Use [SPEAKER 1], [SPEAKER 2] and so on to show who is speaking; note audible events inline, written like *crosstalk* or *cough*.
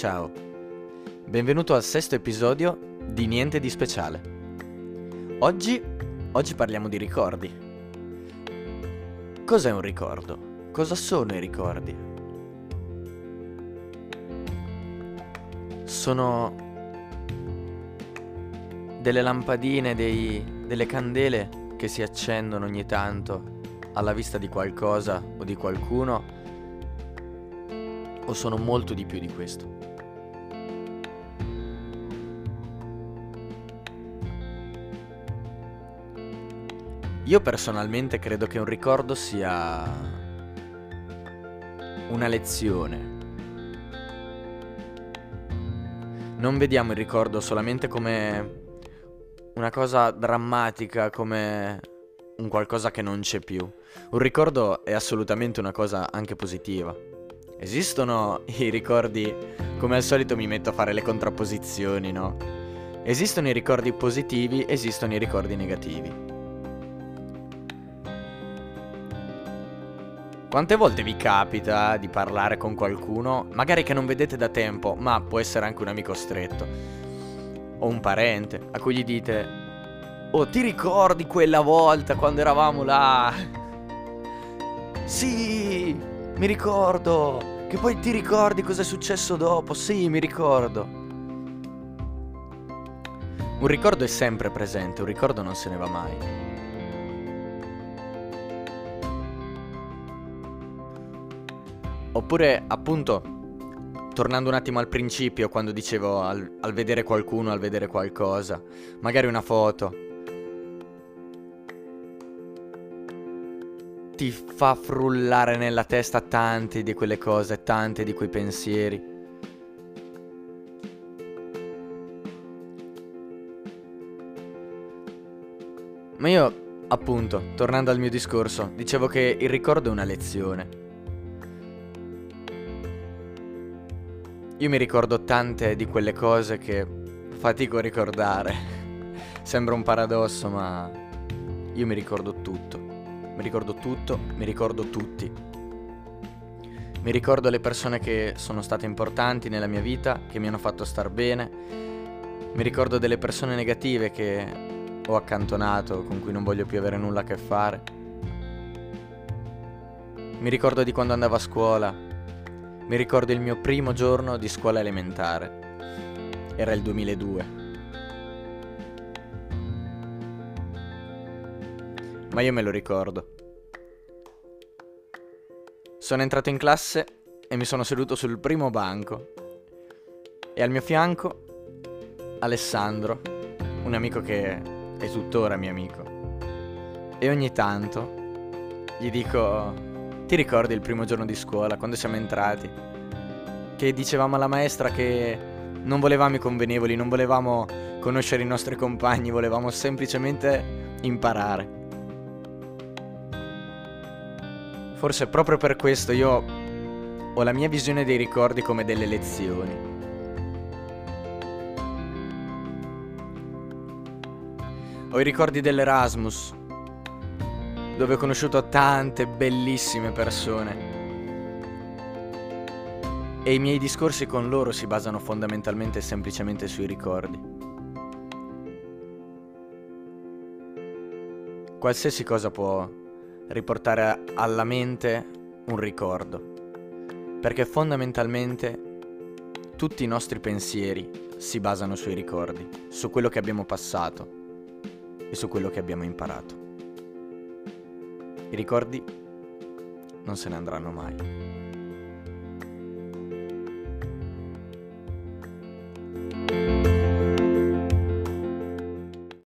[SPEAKER 1] Ciao, benvenuto al sesto episodio di Niente di Speciale. Oggi, oggi parliamo di ricordi. Cos'è un ricordo? Cosa sono i ricordi? Sono delle lampadine, dei, delle candele che si accendono ogni tanto alla vista di qualcosa o di qualcuno o sono molto di più di questo? Io personalmente credo che un ricordo sia una lezione. Non vediamo il ricordo solamente come una cosa drammatica, come un qualcosa che non c'è più. Un ricordo è assolutamente una cosa anche positiva. Esistono *laughs* i ricordi, come al solito mi metto a fare le contrapposizioni, no? Esistono i ricordi positivi, esistono i ricordi negativi. Quante volte vi capita di parlare con qualcuno, magari che non vedete da tempo, ma può essere anche un amico stretto, o un parente, a cui gli dite, oh ti ricordi quella volta quando eravamo là? Sì, mi ricordo. Che poi ti ricordi cosa è successo dopo? Sì, mi ricordo. Un ricordo è sempre presente, un ricordo non se ne va mai. Oppure, appunto, tornando un attimo al principio, quando dicevo al, al, vedere qualcuno, al vedere qualcosa, magari una foto, ti fa frullare nella testa tante di quelle cose, tante di quei pensieri. Ma io, appunto, tornando al mio discorso, dicevo che il ricordo è una lezione. Io mi ricordo tante di quelle cose che fatico a ricordare. *laughs* Sembra un paradosso, ma io mi ricordo tutto. Mi ricordo tutto, mi ricordo tutti. Mi ricordo le persone che sono state importanti nella mia vita, che mi hanno fatto star bene. Mi ricordo delle persone negative che ho accantonato, con cui non voglio più avere nulla a che fare. Mi ricordo di quando andavo a scuola, mi ricordo il mio primo giorno di scuola elementare. Era il 2002. Ma io me lo ricordo. Sono entrato in classe e mi sono seduto sul primo banco. E al mio fianco Alessandro, un amico che è tuttora mio amico. E ogni tanto gli dico ti ricordi il primo giorno di scuola, quando siamo entrati? Che dicevamo alla maestra che non volevamo i convenevoli, non volevamo conoscere i nostri compagni, volevamo semplicemente imparare. Forse proprio per questo io ho la mia visione dei ricordi come delle lezioni. Ho i ricordi dell'Erasmus, dove ho conosciuto tante bellissime persone. E i miei discorsi con loro si basano fondamentalmente e semplicemente sui ricordi. Qualsiasi cosa può riportare alla mente un ricordo, perché fondamentalmente tutti i nostri pensieri si basano sui ricordi, su quello che abbiamo passato e su quello che abbiamo imparato. I ricordi non se ne andranno mai.